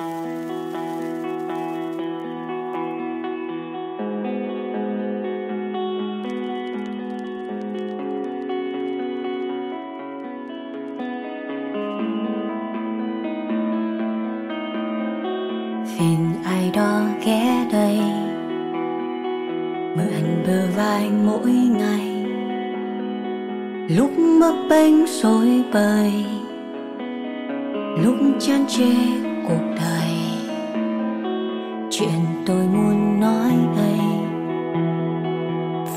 phiền ai đó ghé đây. Mượn bờ vai mỗi ngày. Lúc mấp bênh rồi bời. Lúc chán chê cuộc đời. Chuyện tôi muốn nói đây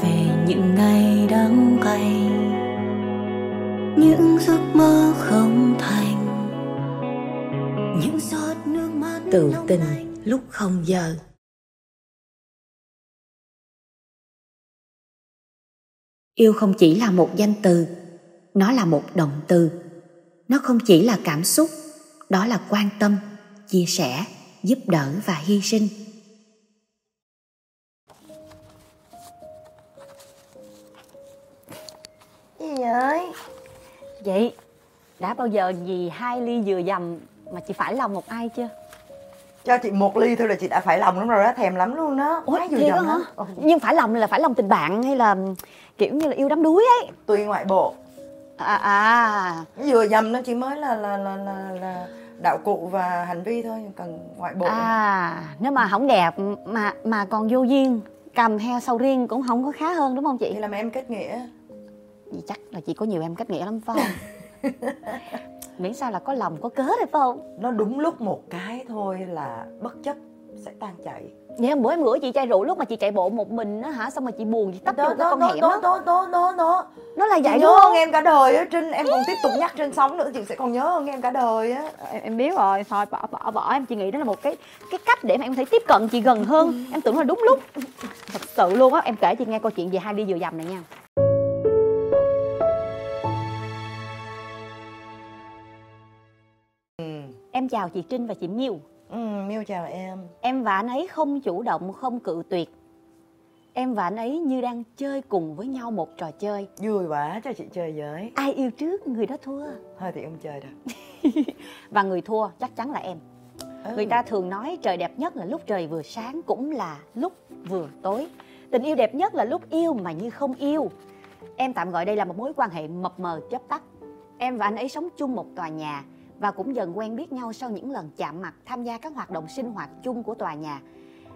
về những ngày đắng cay những giấc mơ không thành những giọt nước mắt tự tình lúc không giờ. Yêu không chỉ là một danh từ nó là một động từ. Nó không chỉ là cảm xúc đó là quan tâm chia sẻ giúp đỡ và hy sinh gì vậy Chị đã bao giờ vì hai ly dừa dầm mà chị phải lòng một ai chưa? cho chị một ly thôi là chị đã phải lòng lắm rồi đó thèm lắm luôn đó Ủa, quá vừa thiệt dầm hả? đó ừ. Nhưng phải lòng là phải lòng tình bạn hay là kiểu như là yêu đắm đuối ấy? tùy ngoại bộ À à, vừa dầm nó chỉ mới là là là là, là đạo cụ và hành vi thôi cần ngoại bộ à nếu mà không đẹp mà mà còn vô duyên cầm theo sầu riêng cũng không có khá hơn đúng không chị? thì làm em kết nghĩa Vì chắc là chị có nhiều em cách nghĩa lắm phải không? Miễn sao là có lòng có cớ thôi phải không? nó đúng lúc một cái thôi là bất chấp sẽ tan chảy. Hôm bữa em gửi chị chai rượu lúc mà chị chạy bộ một mình á hả? Xong mà chị buồn chị tấp vô cái con đó hẻm đó đó. đó đó đó. Nó là vậy nhớ đúng hơn không? em cả đời á trinh em còn tiếp tục nhắc trên sóng nữa chị sẽ còn nhớ hơn em cả đời á. Em, em biết rồi thôi bỏ bỏ bỏ. Em chị nghĩ đó là một cái cái cách để mà em có thể tiếp cận chị gần hơn. Em tưởng là đúng lúc. Thật sự luôn á em kể chị nghe câu chuyện về hai ly dừa dầm này nha. Em chào chị trinh và chị miêu ừ miêu chào em em và anh ấy không chủ động không cự tuyệt em và anh ấy như đang chơi cùng với nhau một trò chơi vui quá cho chị chơi với ai yêu trước người đó thua thôi thì em chơi được và người thua chắc chắn là em Ừ. Người ta thường nói trời đẹp nhất là lúc trời vừa sáng cũng là lúc vừa tối. Tình yêu đẹp nhất là lúc yêu mà như không yêu. Em tạm gọi đây là một mối quan hệ mập mờ chớp tắt. Em và anh ấy sống chung một tòa nhà và cũng dần quen biết nhau sau những lần chạm mặt tham gia các hoạt động sinh hoạt chung của tòa nhà.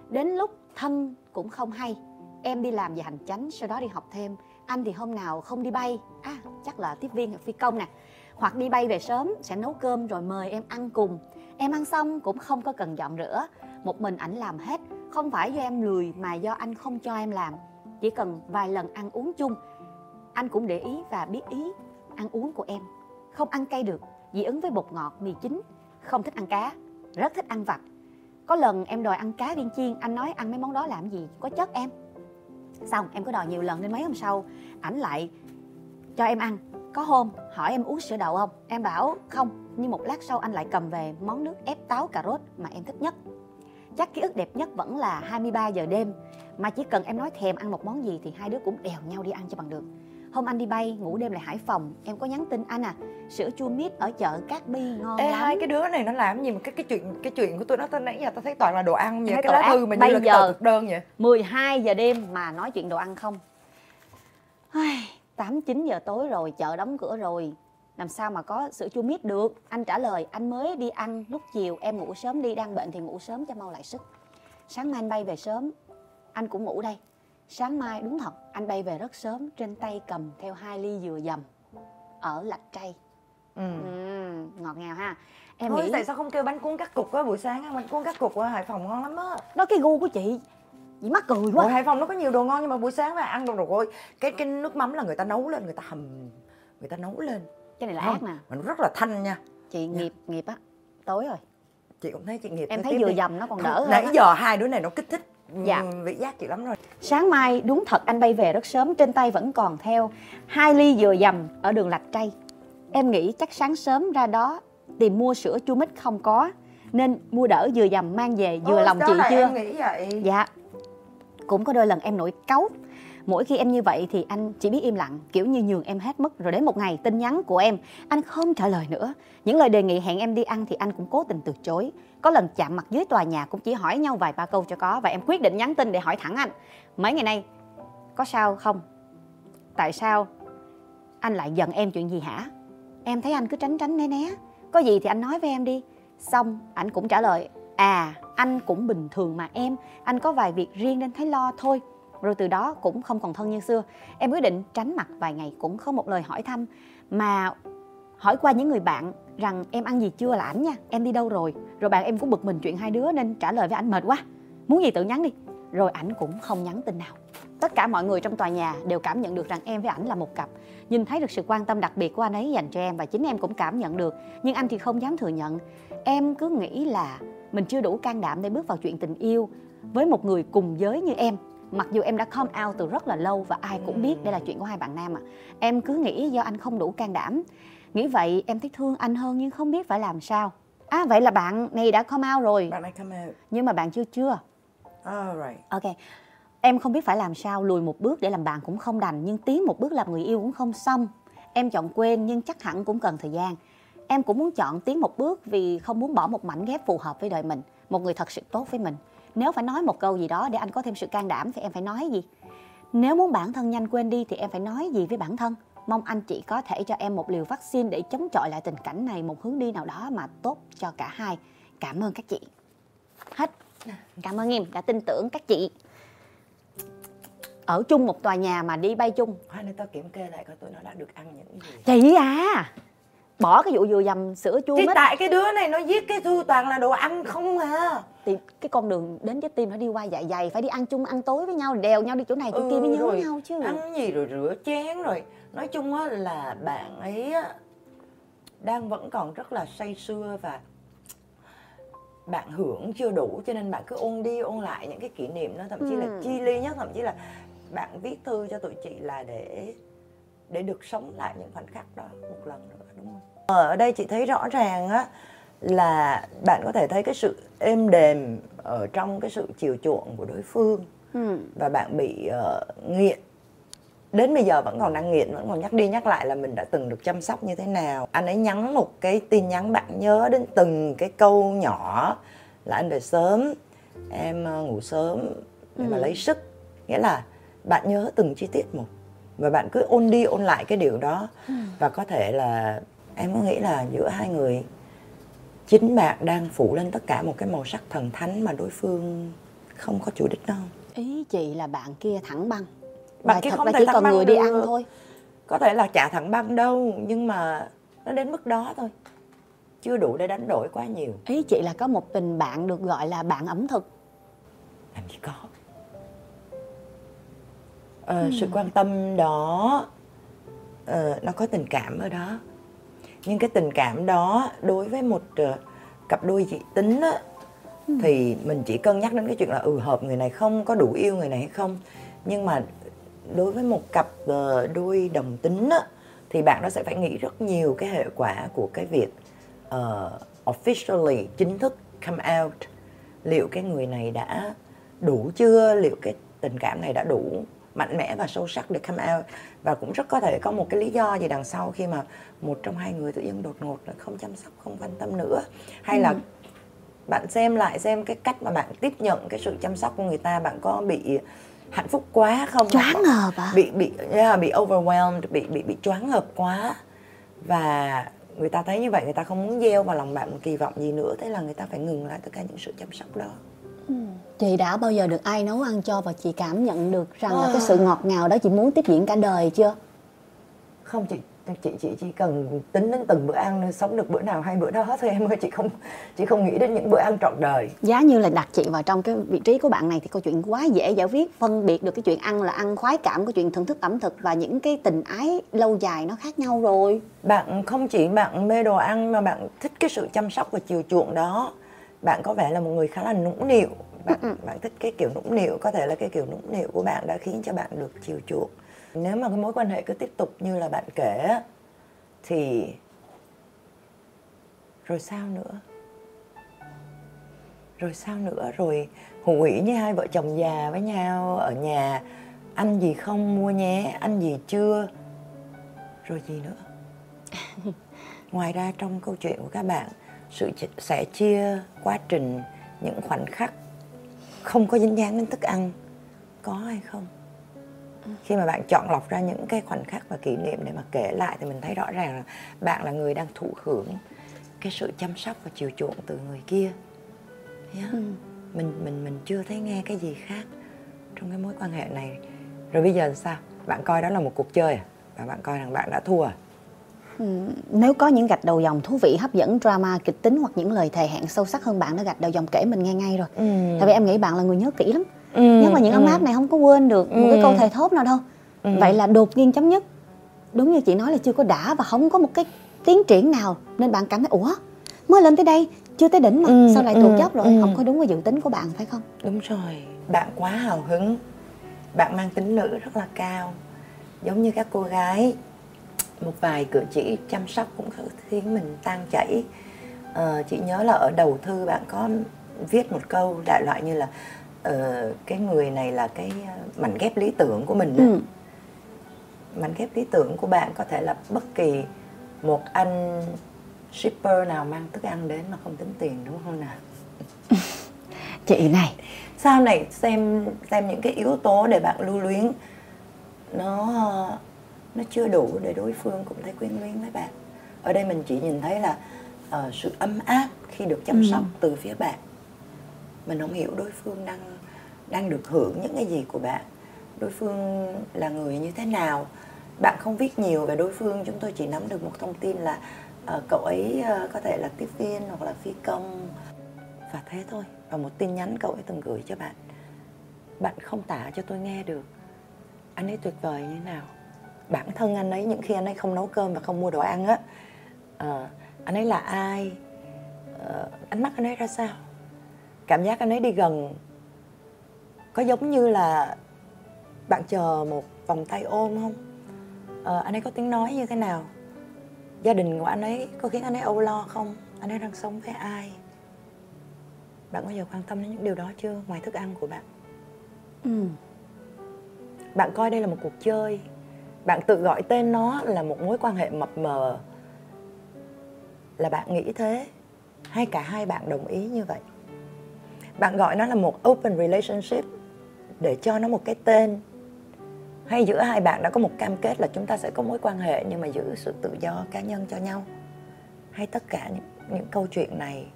Đến lúc thân cũng không hay. Em đi làm về hành chánh, sau đó đi học thêm. Anh thì hôm nào không đi bay, à chắc là tiếp viên hoặc phi công nè. Hoặc đi bay về sớm sẽ nấu cơm rồi mời em ăn cùng Em ăn xong cũng không có cần dọn rửa Một mình ảnh làm hết Không phải do em lười mà do anh không cho em làm Chỉ cần vài lần ăn uống chung Anh cũng để ý và biết ý ăn uống của em Không ăn cay được Dị ứng với bột ngọt, mì chính. Không thích ăn cá Rất thích ăn vặt. Có lần em đòi ăn cá viên chiên Anh nói ăn mấy món đó làm gì? Có chất em. Xong em có đòi nhiều lần nên mấy hôm sau Ảnh lại cho em ăn. Có hôm hỏi em uống sữa đậu không? Em bảo không. Nhưng một lát sau anh lại cầm về món nước ép táo cà rốt mà em thích nhất. Chắc ký ức đẹp nhất vẫn là 23 giờ đêm Mà chỉ cần em nói thèm ăn một món gì Thì hai đứa cũng đèo nhau đi ăn cho bằng được. Hôm anh đi bay ngủ đêm lại Hải Phòng. Em có nhắn tin anh à Sữa chua mít ở chợ Cát Bi ngon Ê, lắm. hai cái đứa này nó làm gì mà cái cái chuyện cái chuyện của tôi nó tới nãy giờ tao thấy toàn là đồ ăn vậy cái lá thư mà như Bây là cái tờ thực đơn vậy. 12 giờ đêm mà nói chuyện đồ ăn không. Ai, 8 9 giờ tối rồi chợ đóng cửa rồi. Làm sao mà có sữa chua mít được? Anh trả lời anh mới đi ăn lúc chiều em ngủ sớm đi đang bệnh thì ngủ sớm cho mau lại sức. Sáng mai anh bay về sớm. Anh cũng ngủ đây sáng mai đúng thật anh bay về rất sớm trên tay cầm theo hai ly dừa dầm ở lạch tray. Ừ. ừ, ngọt ngào ha. Em Thôi nghĩ tại sao không kêu bánh cuốn cắt cục á? Buổi sáng ăn bánh cuốn cắt cục ở Hải Phòng ngon lắm á. Đó cái gu của chị chị mắc cười Ở quá Hải Phòng nó có nhiều đồ ngon nhưng mà buổi sáng mà ăn đồ rồi cái cái nước mắm là người ta nấu lên người ta hầm người ta nấu lên. Cái này là Không, ác nè mà nó rất là thanh nha. Chị nghiệp nghiệp á tối rồi. Chị cũng thấy chị nghiệp em thấy vừa dầm nó còn đỡ hơn nãy á. giờ hai đứa này nó kích thích Dạ. ừm, vị giác chị lắm rồi. Sáng mai đúng thật anh bay về rất sớm Trên tay vẫn còn theo hai ly dừa dầm ở đường Lạch Tray. Em nghĩ chắc sáng sớm ra đó Tìm mua sữa chua mít không có Nên mua đỡ dừa dầm mang về vừa Ôi, lòng chị chưa? em nghĩ vậy? Dạ. Cũng có đôi lần em nổi cáu mỗi khi em như vậy thì anh chỉ biết im lặng, kiểu như nhường em hết mất rồi đến một ngày, tin nhắn của em, anh không trả lời nữa. Những lời đề nghị hẹn em đi ăn thì anh cũng cố tình từ chối. Có lần chạm mặt dưới tòa nhà cũng chỉ hỏi nhau vài ba câu cho có và em quyết định nhắn tin để hỏi thẳng anh. Mấy ngày nay, có sao không? Tại sao anh lại giận em chuyện gì hả? Em thấy anh cứ tránh tránh né né. Có gì thì anh nói với em đi. Xong ảnh cũng trả lời à anh cũng bình thường mà em. Anh có vài việc riêng nên thấy lo thôi rồi từ đó cũng không còn thân như xưa. Em quyết định tránh mặt vài ngày cũng không một lời hỏi thăm, mà hỏi qua những người bạn rằng em ăn gì chưa là ảnh nha, em đi đâu rồi? Rồi bạn em cũng bực mình chuyện hai đứa nên trả lời với ảnh mệt quá. Muốn gì tự nhắn đi. Rồi ảnh cũng không nhắn tin nào. Tất cả mọi người trong tòa nhà đều cảm nhận được rằng em với ảnh là một cặp. Nhìn thấy được sự quan tâm đặc biệt của anh ấy dành cho em và chính em cũng cảm nhận được, nhưng anh thì không dám thừa nhận. Em cứ nghĩ là mình chưa đủ can đảm để bước vào chuyện tình yêu với một người cùng giới như em mặc dù em đã come out từ rất là lâu và ai cũng biết đây là chuyện của hai bạn nam ạ. À. em cứ nghĩ do anh không đủ can đảm. Nghĩ vậy em thấy thương anh hơn nhưng không biết phải làm sao. À vậy là bạn này đã come out rồi. Bạn này come out. Nhưng mà bạn chưa chưa. Alright ok. Em không biết phải làm sao lùi một bước để làm bạn cũng không đành nhưng tiến một bước làm người yêu cũng không xong. Em chọn quên nhưng chắc hẳn cũng cần thời gian. Em cũng muốn chọn tiến một bước vì không muốn bỏ một mảnh ghép phù hợp với đời mình. Một người thật sự tốt với mình nếu phải nói một câu gì đó để anh có thêm sự can đảm thì em phải nói gì? Nếu muốn bản thân nhanh quên đi thì em phải nói gì với bản thân? Mong anh chị có thể cho em một liều vaccine để chống chọi lại tình cảnh này một hướng đi nào đó mà tốt cho cả hai. Cảm ơn các chị. Hết. Cảm ơn em đã tin tưởng các chị. Ở chung một tòa nhà mà đi bay chung. Khoan để tao kiểm kê lại coi tụi nó đã được ăn những gì. Chị à bỏ cái vụ dừa dầm sữa chua Thì mít. tại cái đứa này nó giết cái Thu toàn là đồ ăn không à. Thì cái con đường đến trái tim nó đi qua dạ dày phải đi ăn chung ăn tối với nhau đèo nhau đi chỗ này chỗ kia mới nhớ rồi nhau chứ. ăn gì rồi rửa chén rồi. Nói chung á là bạn ấy á, đang vẫn còn rất là say sưa và bạn hưởng chưa đủ cho nên bạn cứ ôn đi ôn lại những cái kỷ niệm đó thậm chí là Ừ. chi ly nhất thậm chí là bạn viết thư cho tụi chị là để để được sống lại những khoảnh khắc đó một lần nữa đúng không ở đây chị thấy rõ ràng á là bạn có thể thấy cái sự êm đềm ở trong cái sự chiều chuộng của đối phương. Ừ. và bạn bị ờ, nghiện. Đến bây giờ vẫn còn đang nghiện vẫn còn nhắc đi nhắc lại là mình đã từng được chăm sóc như thế nào. Anh ấy nhắn một cái tin nhắn bạn nhớ đến từng cái câu nhỏ là anh về sớm em ờ, ngủ sớm để mà Ừ. lấy sức. Nghĩa là bạn nhớ từng chi tiết một và bạn cứ ôn đi ôn lại cái điều đó. Và có thể là em có nghĩ là giữa hai người chính bạn đang phủ lên tất cả một cái màu sắc thần thánh mà đối phương không có chủ đích đâu ý chị là bạn kia thẳng băng. Bạn Và kia thật không là thể chỉ băng người đi ăn thôi. Có thể là chả thẳng băng đâu nhưng mà nó đến mức đó thôi. Chưa đủ để đánh đổi quá nhiều. Ý chị là có một tình bạn được gọi là bạn ẩm thực. Làm gì có ờ, sự quan tâm đó ờ, nó có tình cảm ở đó. Nhưng cái tình cảm đó đối với một ờ, cặp đôi dị tính á, thì mình chỉ cân nhắc đến cái chuyện là ừ hợp người này không có đủ yêu người này hay không. Nhưng mà đối với một cặp ờ, đôi đồng tính á, thì bạn đó sẽ phải nghĩ rất nhiều cái hệ quả của cái việc ờ, officially chính thức come out. Liệu cái người này đã đủ chưa? Liệu cái tình cảm này đã đủ mạnh mẽ và sâu sắc để come out. Và cũng rất có thể có một cái lý do gì đằng sau khi mà một trong hai người tự nhiên đột ngột là không chăm sóc không quan tâm nữa. Hay là bạn xem lại xem cái cách mà bạn tiếp nhận cái sự chăm sóc của người ta bạn có bị hạnh phúc quá không? Choáng ngợp à? bị bị yeah, bị overwhelmed bị bị bị choáng ngợp quá. Và người ta thấy như vậy người ta không muốn gieo vào lòng bạn một kỳ vọng gì nữa. Thế là người ta phải ngừng lại tất cả những sự chăm sóc đó chị đã bao giờ được ai nấu ăn cho và chị cảm nhận được rằng là cái sự ngọt ngào đó chị muốn tiếp diễn cả đời chưa? Không chị chị chị chỉ cần tính đến từng bữa ăn sống được bữa nào hay bữa đó thôi em ơi. Chị không chị không nghĩ đến những bữa ăn trọn đời. Giá như là đặt chị vào trong cái vị trí của bạn này thì câu chuyện quá dễ giải quyết. Phân biệt được cái chuyện ăn là ăn khoái cảm của chuyện thưởng thức ẩm thực và những cái tình ái lâu dài nó khác nhau rồi. Bạn không chỉ bạn mê đồ ăn mà bạn thích cái sự chăm sóc và chiều chuộng đó. Bạn có vẻ là một người khá là nũng nịu bạn bạn thích cái kiểu nũng nịu có thể là cái kiểu nũng nịu của bạn đã khiến cho bạn được chiều chuộng. Nếu mà cái mối quan hệ cứ tiếp tục như là bạn kể thì rồi sao nữa? Rồi sao nữa? Rồi hùng ủy như hai vợ chồng già với nhau ở nhà ăn gì không mua nhé ăn gì chưa? Rồi gì nữa? Ngoài ra trong câu chuyện của các bạn sự sẻ chia quá trình những khoảnh khắc không có dính dáng đến thức ăn có hay không? Khi mà bạn chọn lọc ra những cái khoảnh khắc và kỷ niệm để mà kể lại thì mình thấy rõ ràng là bạn là người đang thụ hưởng cái sự chăm sóc và chiều chuộng từ người kia. Yeah. ừ. mình mình mình chưa thấy nghe cái gì khác trong cái mối quan hệ này. Rồi bây giờ sao? Bạn coi đó là một cuộc chơi à? Và bạn coi rằng bạn đã thua à? ừ, nếu có những gạch đầu dòng thú vị hấp dẫn drama kịch tính hoặc những lời thề hẹn sâu sắc hơn bạn đã gạch đầu dòng kể mình nghe ngay rồi ừ. tại vì em nghĩ bạn là người nhớ kỹ lắm ừ. nhưng mà những ấm ừ. áp này không có quên được một cái câu thề thốt nào đâu ừ. vậy là đột nhiên chấm nhất đúng như chị nói là chưa có đã và không có một cái tiến triển nào nên bạn cảm thấy ủa mới lên tới đây chưa tới đỉnh mà ừ, sao lại tụt ừ, dốc rồi ừ. không có đúng với dự tính của bạn phải không đúng rồi bạn quá hào hứng bạn mang tính nữ rất là cao giống như các cô gái một vài cử chỉ chăm sóc cũng khiến mình tan chảy. À, chị nhớ là ở đầu thư bạn có viết một câu đại loại như là uh, cái người này là cái mảnh ghép lý tưởng của mình ừ. mảnh ghép lý tưởng của bạn có thể là bất kỳ một anh shipper nào mang thức ăn đến mà không tính tiền đúng không nào? Chị này. Sau này xem xem những cái yếu tố để bạn lưu luyến nó nó chưa đủ để đối phương cũng thấy quyến luyến với bạn. Ở đây mình chỉ nhìn thấy là uh, sự ấm áp khi được chăm sóc ừ. từ phía bạn. Mình không hiểu đối phương đang đang được hưởng những cái gì của bạn. Đối phương là người như thế nào? Bạn không viết nhiều về đối phương chúng tôi chỉ nắm được một thông tin là uh, cậu ấy uh, có thể là tiếp viên hoặc là phi công. Và thế thôi. Và một tin nhắn cậu ấy từng gửi cho bạn. Bạn không tả cho tôi nghe được. Anh ấy tuyệt vời như thế nào bản thân anh ấy những khi anh ấy không nấu cơm và không mua đồ ăn á. Uh, anh ấy là ai? Uh, ánh mắt anh ấy ra sao? Cảm giác anh ấy đi gần có giống như là bạn chờ một vòng tay ôm không? Uh, anh ấy có tiếng nói như thế nào? Gia đình của anh ấy có khiến anh ấy âu lo không? Anh ấy đang sống với ai? Bạn có giờ quan tâm đến những điều đó chưa? Ngoài thức ăn của bạn. Ừ. bạn coi đây là một cuộc chơi bạn tự gọi tên nó là một mối quan hệ mập mờ. Là bạn nghĩ thế hay cả hai bạn đồng ý như vậy? Bạn gọi nó là một open relationship để cho nó một cái tên. Hay giữa hai bạn đã có một cam kết là chúng ta sẽ có mối quan hệ nhưng mà giữ sự tự do cá nhân cho nhau? Hay tất cả những, những câu chuyện này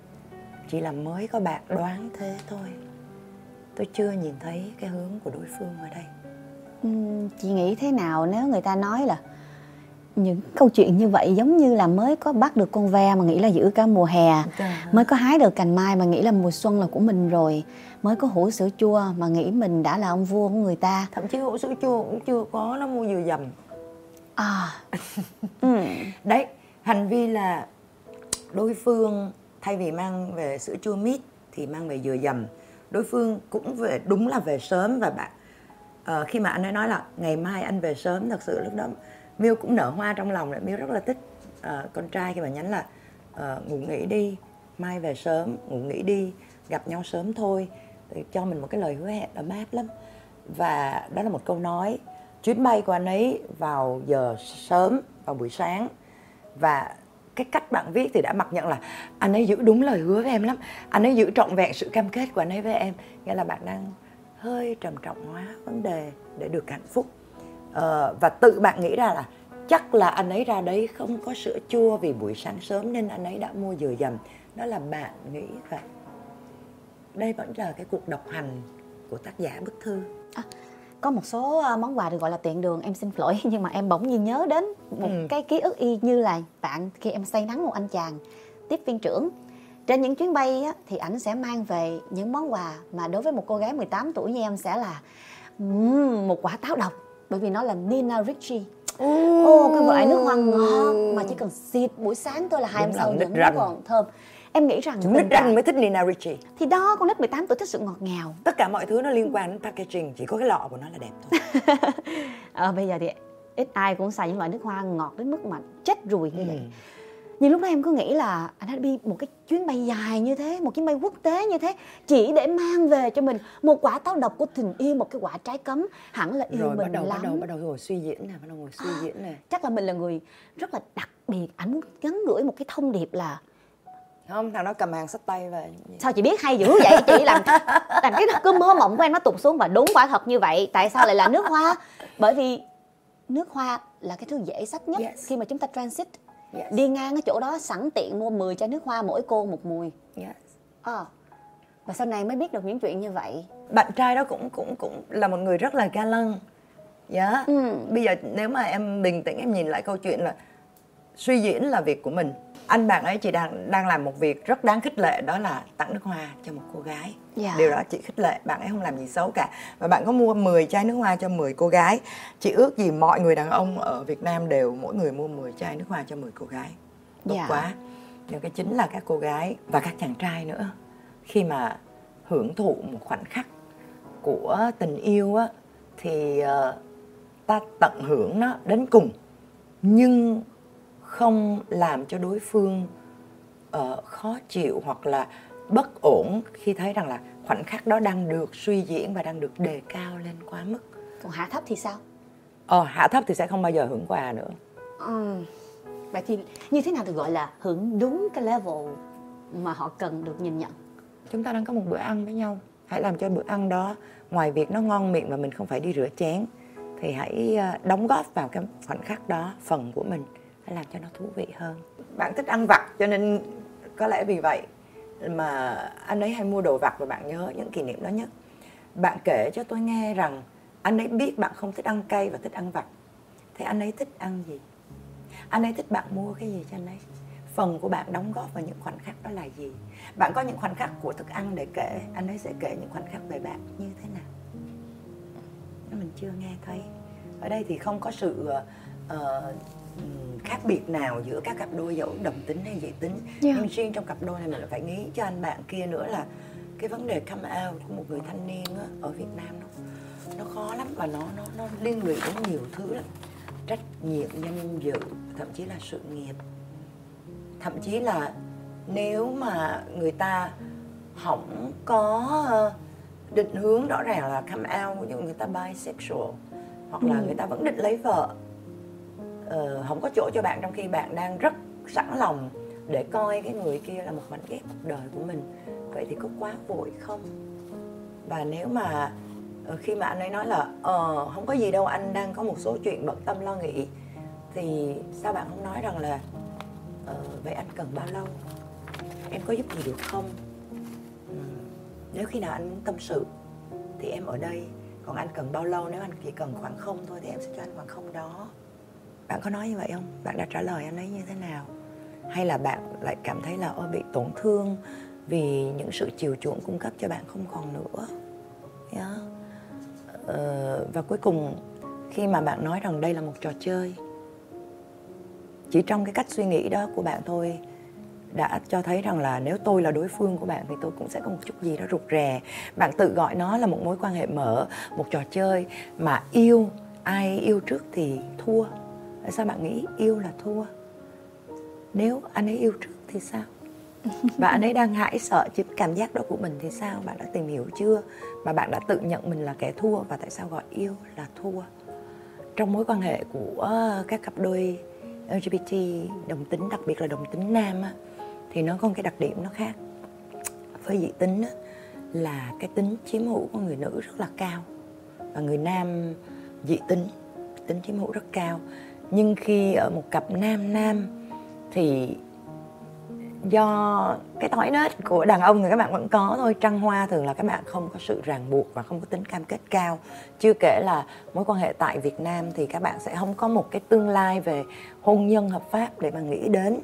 chỉ là mới có bạn đoán thế thôi? Tôi chưa nhìn thấy cái hướng của đối phương ở đây chị nghĩ thế nào nếu người ta nói là những câu chuyện như vậy giống như là mới có bắt được con ve mà nghĩ là giữ cả mùa hè dạ. mới có hái được cành mai mà nghĩ là mùa xuân là của mình rồi mới có hũ sữa chua mà nghĩ mình đã là ông vua của người ta thậm chí hũ sữa chua cũng chưa có nó mua vừa dầm à ừ. đấy hành vi là đối phương thay vì mang về sữa chua mít thì mang về dừa dầm đối phương cũng về đúng là về sớm và bạn uh, khi mà anh ấy nói là ngày mai anh về sớm thật sự lúc đó miêu cũng nở hoa trong lòng lại. Miêu rất là thích uh, con trai khi mà nhắn là uh, ngủ nghỉ đi mai về sớm ngủ nghỉ đi gặp nhau sớm thôi cho mình một cái lời hứa hẹn ấm áp lắm. Và đó là một câu nói chuyến bay của anh ấy vào giờ sớm vào buổi sáng. Và cái cách bạn viết thì đã mặc nhận là anh ấy giữ đúng lời hứa với em lắm. Anh ấy giữ trọn vẹn sự cam kết của anh ấy với em. Nghĩa là bạn đang hơi trầm trọng hóa vấn đề để được hạnh phúc. Ờ, và tự bạn nghĩ ra là chắc là anh ấy ra đấy không có sữa chua vì buổi sáng sớm nên anh ấy đã mua dừa dầm. Đó là bạn nghĩ vậy. Đây vẫn là cái cuộc độc hành của tác giả bức thư. À, có một số ờ, món quà được gọi là tiện đường em xin lỗi nhưng mà em bỗng nhiên nhớ đến một ừ. cái ký ức y như là bạn khi em say nắng một anh chàng tiếp viên trưởng trên những chuyến bay á, thì ảnh sẽ mang về những món quà mà đối với một cô gái 18 tuổi như em sẽ là um, một quả táo độc. Bởi vì nó là Nina Ricci. Ô, oh, cái loại nước hoa ngọt mà chỉ cần xịt buổi sáng thôi là hai em sau vẫn còn thơm. Em nghĩ rằng nít ranh mới thích Nina Ricci. Thì đó con nít 18 tuổi thích sự ngọt ngào. Tất cả mọi thứ nó liên quan đến packaging chỉ có cái lọ của nó là đẹp thôi. À, bây giờ thì ít ai cũng xài những loại nước hoa ngọt đến mức mà chết ruồi như ừ. vậy nhưng lúc đó em cứ nghĩ là anh đã đi một cái chuyến bay dài như thế một chuyến bay quốc tế như thế chỉ để mang về cho mình một quả táo độc của tình yêu một cái quả trái cấm. Hẳn là yêu rồi mình bắt đầu lắm. bắt đầu bắt đầu ngồi suy diễn nè bắt đầu ngồi suy diễn nè. chắc là mình là người rất là đặc biệt. Anh muốn gắn gửi một cái thông điệp là không thằng nó cầm hàng sách tay về. Sao chị biết hay dữ vậy? Chị làm làm cái cứ mơ mộng của em nó tụt xuống và đúng quả thật như vậy. Tại sao lại là nước hoa? Bởi vì nước hoa là cái thứ dễ sách nhất Yes. khi mà chúng ta transit Yes. đi ngang cái chỗ đó sẵn tiện mua 10 chai nước hoa mỗi cô một mùi yes. Ờ. và sau này mới biết được những chuyện như vậy bạn trai đó cũng cũng cũng là một người rất là ga lăng dạ Ừ. bây giờ nếu mà em bình tĩnh em nhìn lại câu chuyện là suy diễn là việc của mình. Anh bạn ấy chỉ đang đang làm một việc rất đáng khích lệ đó là tặng nước hoa cho một cô gái. Dạ. điều đó chị khích lệ bạn ấy không làm gì xấu cả. Và bạn có mua 10 chai nước hoa cho 10 cô gái. Chị ước gì mọi người đàn ông ở Việt Nam đều mỗi người mua 10 chai nước hoa cho 10 cô gái. Tốt Dạ. quá. Nhưng cái chính là các cô gái và các chàng trai nữa. Khi mà hưởng thụ một khoảnh khắc của tình yêu á thì ờ, ta tận hưởng nó đến cùng. Nhưng không làm cho đối phương ờ, khó chịu hoặc là bất ổn khi thấy rằng là khoảnh khắc đó đang được suy diễn và đang được đề cao lên quá mức. Còn hạ thấp thì sao? Ờ hạ thấp thì sẽ không bao giờ hưởng quà nữa. Ừ. vậy thì như thế nào được gọi là hưởng đúng cái level mà họ cần được nhìn nhận? Chúng ta đang có một bữa ăn với nhau. Hãy làm cho bữa ăn đó ngoài việc nó ngon miệng và mình không phải đi rửa chén thì hãy ờ, đóng góp vào cái khoảnh khắc đó phần của mình làm cho nó thú vị hơn. Bạn thích ăn vặt cho nên có lẽ vì vậy mà anh ấy hay mua đồ vặt và bạn nhớ những kỷ niệm đó nhất. Bạn kể cho tôi nghe rằng anh ấy biết bạn không thích ăn cay và thích ăn vặt. Thế anh ấy thích ăn gì? Anh ấy thích bạn mua cái gì cho anh ấy? Phần của bạn đóng góp vào những khoảnh khắc đó là gì? Bạn có những khoảnh khắc của thức ăn để kể anh ấy sẽ kể những khoảnh khắc về bạn như thế nào? Mình chưa nghe thấy. Ở đây thì không có sự uh, khác biệt nào giữa các cặp đôi dẫu đồng tính hay dị tính? Dạ. nhưng riêng trong cặp đôi này mình phải nghĩ cho anh bạn kia nữa là cái vấn đề come out của một người thanh niên á, ở Việt Nam nó nó khó lắm và nó nó nó liên lụy đến nhiều thứ lắm. Trách nhiệm danh dự thậm chí là sự nghiệp. Thậm chí là nếu mà người ta không có ờ, định hướng rõ ràng là come out dụ người ta bisexual hoặc là người ta vẫn định lấy vợ uh, không có chỗ cho bạn trong khi bạn đang rất sẵn lòng để coi cái người kia là một mảnh ghép cuộc đời của mình. Vậy thì có quá vội không? Và nếu mà uh, khi mà anh ấy nói là ờ không có gì đâu anh đang có một số chuyện bận tâm lo nghĩ thì sao bạn không nói rằng là uh, vậy anh cần bao lâu? Em có giúp gì được không? Ừ, nếu khi nào anh muốn tâm sự thì em ở đây. Còn anh cần bao lâu? Nếu anh chỉ cần khoảng không thôi thì em sẽ cho anh khoảng không đó bạn có nói như vậy không? Bạn đã trả lời anh ấy như thế nào? Hay là bạn lại cảm thấy là ôi bị tổn thương vì những sự chiều chuộng cung cấp cho bạn không còn nữa? Yeah. Ờ, và cuối cùng khi mà bạn nói rằng đây là một trò chơi chỉ trong cái cách suy nghĩ đó của bạn thôi đã cho thấy rằng là nếu tôi là đối phương của bạn thì tôi cũng sẽ có một chút gì đó rụt rè. Bạn tự gọi nó là một mối quan hệ mở một trò chơi mà yêu ai yêu trước thì thua tại sao bạn nghĩ yêu là thua? Nếu anh ấy yêu trước thì sao? Và anh ấy đang hãi sợ chứ cảm giác đó của mình thì sao? Bạn đã tìm hiểu chưa? Và bạn đã tự nhận mình là kẻ thua và tại sao gọi yêu là thua? Trong mối quan hệ của các cặp đôi LGBT đồng tính đặc biệt là đồng tính nam á, thì nó có một cái đặc điểm nó khác. Với dị tính á, là cái tính chiếm hữu của người nữ rất là cao. Và người nam dị tính tính chiếm hữu rất cao nhưng khi ở một cặp nam nam thì do cái thói nết của đàn ông thì các bạn vẫn có thôi. Trăng hoa thường là các bạn không có sự ràng buộc và không có tính cam kết cao. Chưa kể là mối quan hệ tại Việt Nam thì các bạn sẽ không có một cái tương lai về hôn nhân hợp pháp để mà nghĩ đến.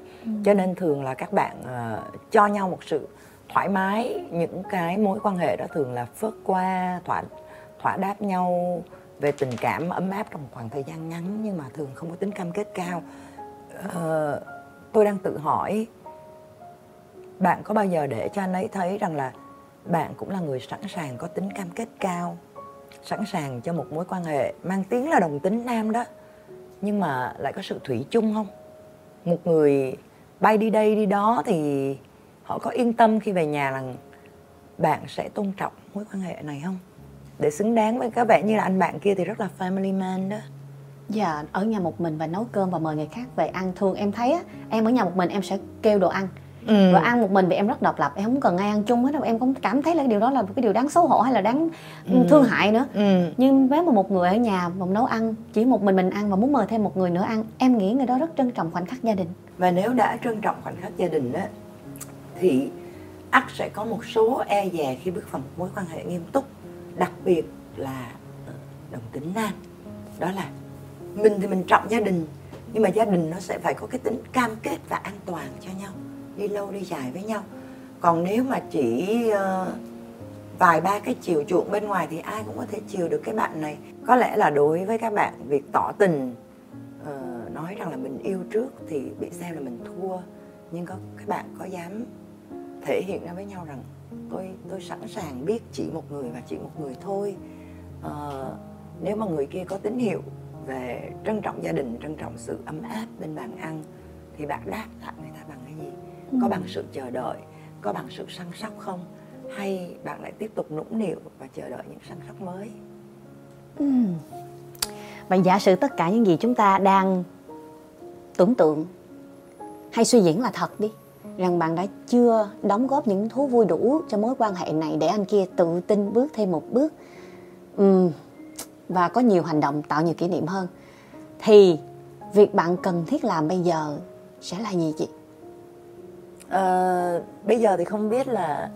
Cho nên thường là các bạn ờ, cho nhau một sự thoải mái. Những cái mối quan hệ đó thường là phớt qua thỏa thỏa đáp nhau về tình cảm ấm áp trong một khoảng thời gian ngắn nhưng mà thường không có tính cam kết cao. Ờ, tôi đang tự hỏi bạn có bao giờ để cho anh ấy thấy rằng là bạn cũng là người sẵn sàng có tính cam kết cao sẵn sàng cho một mối quan hệ mang tiếng là đồng tính nam đó nhưng mà lại có sự thủy chung không? Một người bay đi đây đi đó thì họ có yên tâm khi về nhà là bạn sẽ tôn trọng mối quan hệ này không? Để xứng đáng với các bạn như là anh bạn kia thì rất là family man đó. Dạ, ở nhà một mình và nấu cơm và mời người khác về ăn. Thường em thấy á, em ở nhà một mình em sẽ kêu đồ ăn. Ừ. Và ăn một mình vì em rất độc lập, em không cần ai ăn chung hết đâu. Em cũng cảm thấy là cái điều đó là một cái điều đáng xấu hổ hay là đáng Ừ. thương hại nữa. Ừ. Nhưng nếu mà một người ở nhà mà nấu ăn, chỉ một mình mình ăn và muốn mời thêm một người nữa ăn Em nghĩ người đó rất trân trọng khoảnh khắc gia đình. Và nếu đã trân trọng khoảnh khắc gia đình á thì ắt sẽ có một số e dè khi bước vào một mối quan hệ nghiêm túc đặc biệt là ờ, đồng tính nam. Đó là mình thì mình trọng gia đình, nhưng mà gia đình nó sẽ phải có cái tính cam kết và an toàn cho nhau, đi lâu đi dài với nhau. Còn nếu mà chỉ ờ, vài ba cái chiều chuộng bên ngoài thì ai cũng có thể chiều được cái bạn này. Có lẽ là đối với các bạn, việc tỏ tình ờ, nói rằng là mình yêu trước thì bị xem là mình thua. Nhưng có, các bạn có dám thể hiện ra với nhau rằng tôi tôi sẵn sàng biết chỉ một người và chỉ một người thôi. Ờ, nếu mà người kia có tín hiệu về trân trọng gia đình trân trọng sự ấm áp bên bàn ăn thì bạn đáp lại người ta bằng cái gì? Có bằng sự chờ đợi có bằng sự săn sóc không? Hay bạn lại tiếp tục nũng nịu và chờ đợi những săn sóc mới? Vậy giả sử tất cả những gì chúng ta đang tưởng tượng hay suy diễn là thật đi Rằng bạn đã chưa đóng góp những thú vui đủ cho mối quan hệ này Để anh kia tự tin bước thêm một bước. Uhm, Và có nhiều hành động tạo nhiều kỷ niệm hơn. Thì việc bạn cần thiết làm bây giờ sẽ là gì chị? à, bây giờ thì không biết là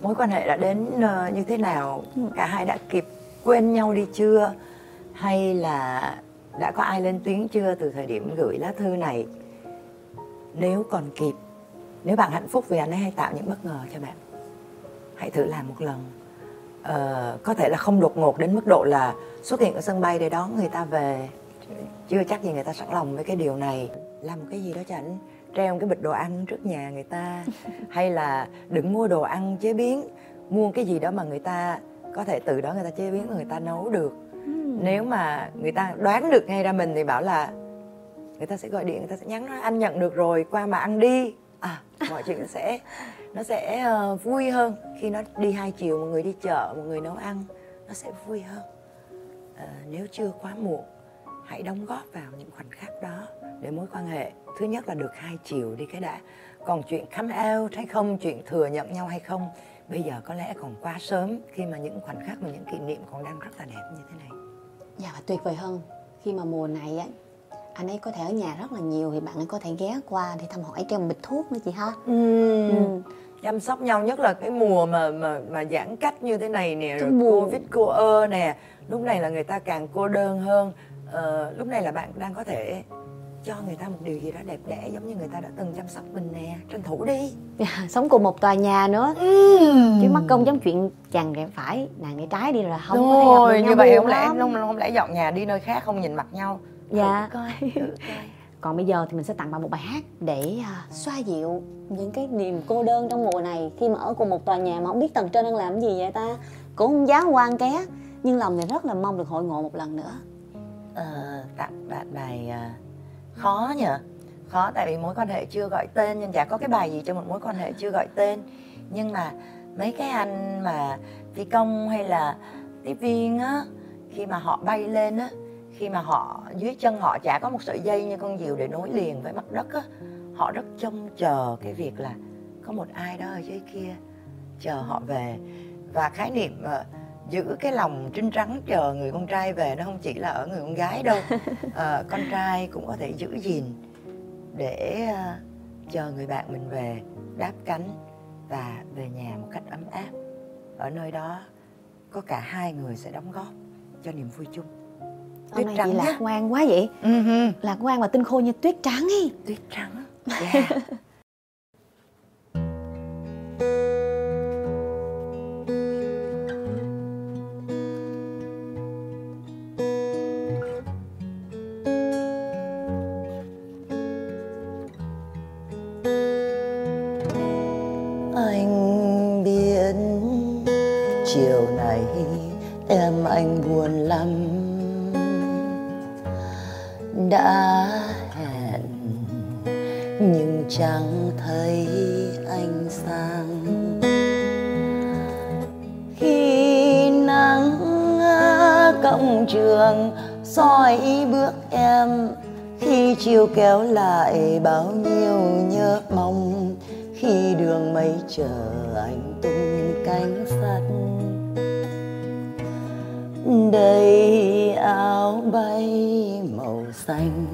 mối quan hệ đã đến uh, như thế nào. Cả hai đã kịp quên nhau đi chưa? Hay là đã có ai lên tiếng chưa từ thời điểm gửi lá thư này? Nếu còn kịp nếu bạn hạnh phúc vì anh ấy hay tạo những bất ngờ cho bạn hãy thử làm một lần. Ờ, có thể là không đột ngột đến mức độ là xuất hiện ở sân bay để đón người ta về. Chưa chắc gì người ta sẵn lòng với cái điều này. Làm một cái gì đó cho ảnh treo một cái bịch đồ ăn trước nhà người ta. Hay là đừng mua đồ ăn chế biến. Mua cái gì đó mà người ta có thể từ đó người ta chế biến và người ta nấu được. Nếu mà người ta đoán được ngay ra mình thì bảo là người ta sẽ gọi điện người ta sẽ nhắn nói anh nhận được rồi qua mà ăn đi à mọi chuyện sẽ nó sẽ uh, vui hơn khi nó đi hai chiều một người đi chợ một người nấu ăn nó sẽ vui hơn Ờ, nếu chưa quá muộn hãy đóng góp vào những khoảnh khắc đó để mối quan hệ thứ nhất là được hai chiều đi cái đã còn chuyện come out hay không chuyện thừa nhận nhau hay không bây giờ có lẽ còn quá sớm khi mà những khoảnh khắc và những kỷ niệm còn đang rất là đẹp như thế này Dạ và tuyệt vời hơn khi mà mùa này ấy anh ấy có thể ở nhà rất là nhiều thì bạn ấy có thể ghé qua để thăm hỏi treo một bịch thuốc nữa chị ha. Ừ. chăm sóc nhau nhất là cái mùa mà mà mà giãn cách như thế này nè Cái rồi mùa- covid cô ơ nè lúc này là người ta càng cô đơn hơn. Ờ, lúc này là bạn đang có thể cho người ta một điều gì đó đẹp đẽ giống như người ta đã từng chăm sóc mình nè tranh thủ đi. Dạ, sống cùng một tòa nhà nữa. Chứ mắc công giống chuyện chàng rẽ phải nàng rẽ trái đi là không có thể gặp Rồi, như vậy không lẽ không, không lẽ dọn nhà đi nơi khác không nhìn mặt nhau Dạ. thử coi thử coi. Còn bây giờ thì mình sẽ tặng bạn một bài hát để à, xoa dịu những cái niềm cô đơn trong mùa này. Khi mà ở cùng một tòa nhà mà không biết tầng trên đang làm cái gì vậy ta? Cũng không dám quan ké nhưng lòng thì rất là mong được hội ngộ một lần nữa. Ờ, tặng bạn bài à, khó nhỉ khó tại vì mối quan hệ chưa gọi tên nhưng chả có cái bài gì cho một mối quan hệ chưa gọi tên. Nhưng mà mấy cái anh mà phi công hay là tiếp viên á khi mà họ bay lên á khi mà họ dưới chân họ chả có một sợi dây như con diều để nối liền với mặt đất á họ rất trông chờ cái việc là có một ai đó ở dưới kia chờ họ về. Và khái niệm ờ, giữ cái lòng trinh trắng chờ người con trai về nó không chỉ là ở người con gái đâu. Ờ, con trai cũng có thể giữ gìn để ờ, chờ người bạn mình về đáp cánh và về nhà một cách ấm áp. Ở nơi đó có cả hai người sẽ đóng góp cho niềm vui chung hôm nay chị lạc quan quá vậy. Ừ hừ, lạc quan và tinh khôi như tuyết trắng ấy tuyết trắng. Yeah. anh biết chiều này em anh buồn lắm đã hẹn, nhưng chẳng thấy ánh sáng. Khi nắng cổng trường, soi bước em, khi chiều kéo lại bao nhiêu nhớ mong, khi đường mây chờ anh tôi đầy áo bay màu xanh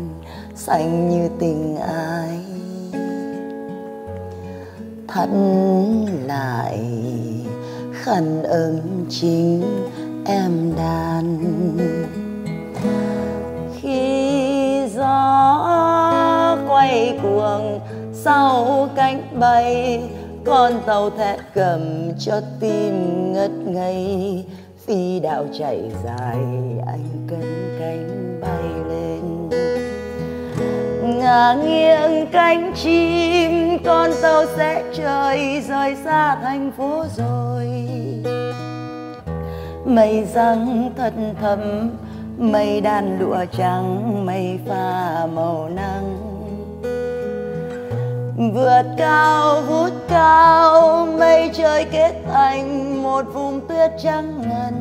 xanh như tình ai. Thắt lại khăn ấm chính em đàn. Khi gió quay cuồng, sau cánh bay, con tàu thẹn cầm cho tim ngất ngây phi đạo chạy dài, anh cất cánh bay lên. Ngả nghiêng cánh chim, con tàu sẽ trời rời xa thành phố rồi. Mây răng thật thầm, mây đàn lụa trắng, mây pha màu nắng vượt cao, vút cao, mây trời kết thành một vùng tuyết trắng ngần.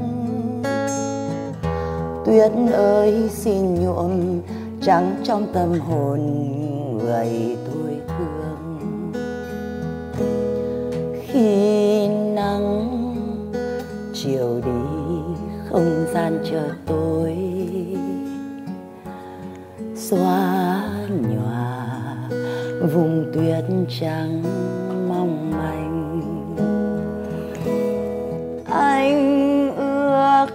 Tuyết ơi, xin nhuộm trắng trong tâm hồn người tôi thương khi nắng, chiều đi, không gian chờ tôi. Xóa nhòa vùng tuyết trắng mong manh. Anh ước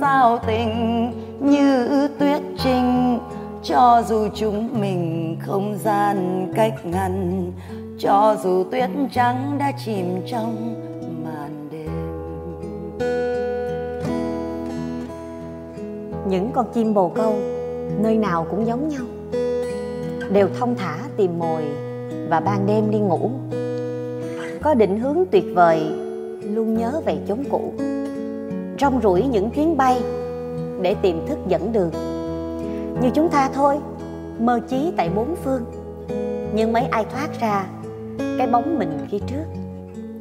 sao tình như tuyết trinh, cho dù chúng mình không gian cách ngăn, cho dù tuyết trắng đã chìm trong màn đêm. Những con chim bồ câu nơi nào cũng giống nhau, đều thông thả tìm mồi và ban đêm đi ngủ. Có định hướng tuyệt vời, luôn nhớ về chốn cũ. Rong ruổi những chuyến bay để tìm thức dẫn đường. Như chúng ta thôi, mơ chí tại bốn phương. Nhưng mấy ai thoát ra, cái bóng mình khi trước.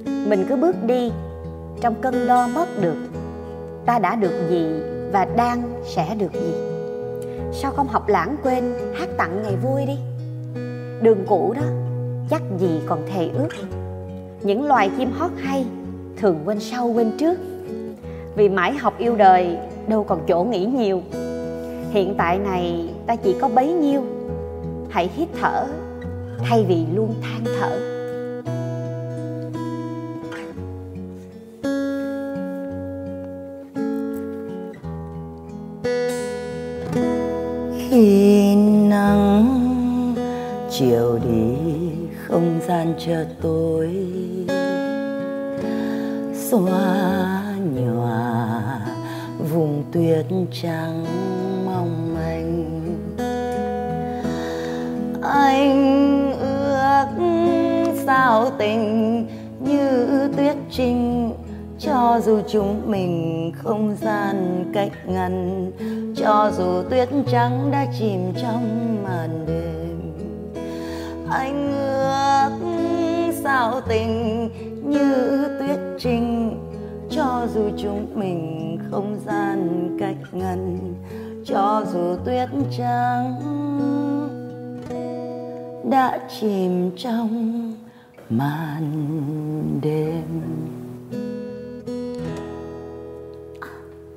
Mình cứ bước đi, trong cân đo mất được, ta đã được gì và đang sẽ được gì. Sao không học lãng quên, hát tặng ngày vui đi đường cũ đó, chắc gì còn thề ước. Những loài chim hót hay thường quên sau quên trước. Vì mãi học yêu đời, đâu còn chỗ nghĩ nhiều. Hiện tại này, ta chỉ có bấy nhiêu. Hãy hít thở, thay vì luôn than thở. Không gian chờ tôi. Xóa nhòa vùng tuyết trắng mong manh. Anh ước sao tình như tuyết trinh, cho dù chúng mình không gian cách ngăn, cho dù tuyết trắng đã chìm trong màn đêm. Anh ước sao tình như tuyết trinh cho dù chúng mình không gian cách ngăn cho dù tuyết trắng đã chìm trong màn đêm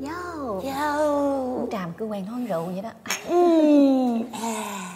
Yo, Yo. Tràm cứ quen hơn rượu vậy đó Mm. À.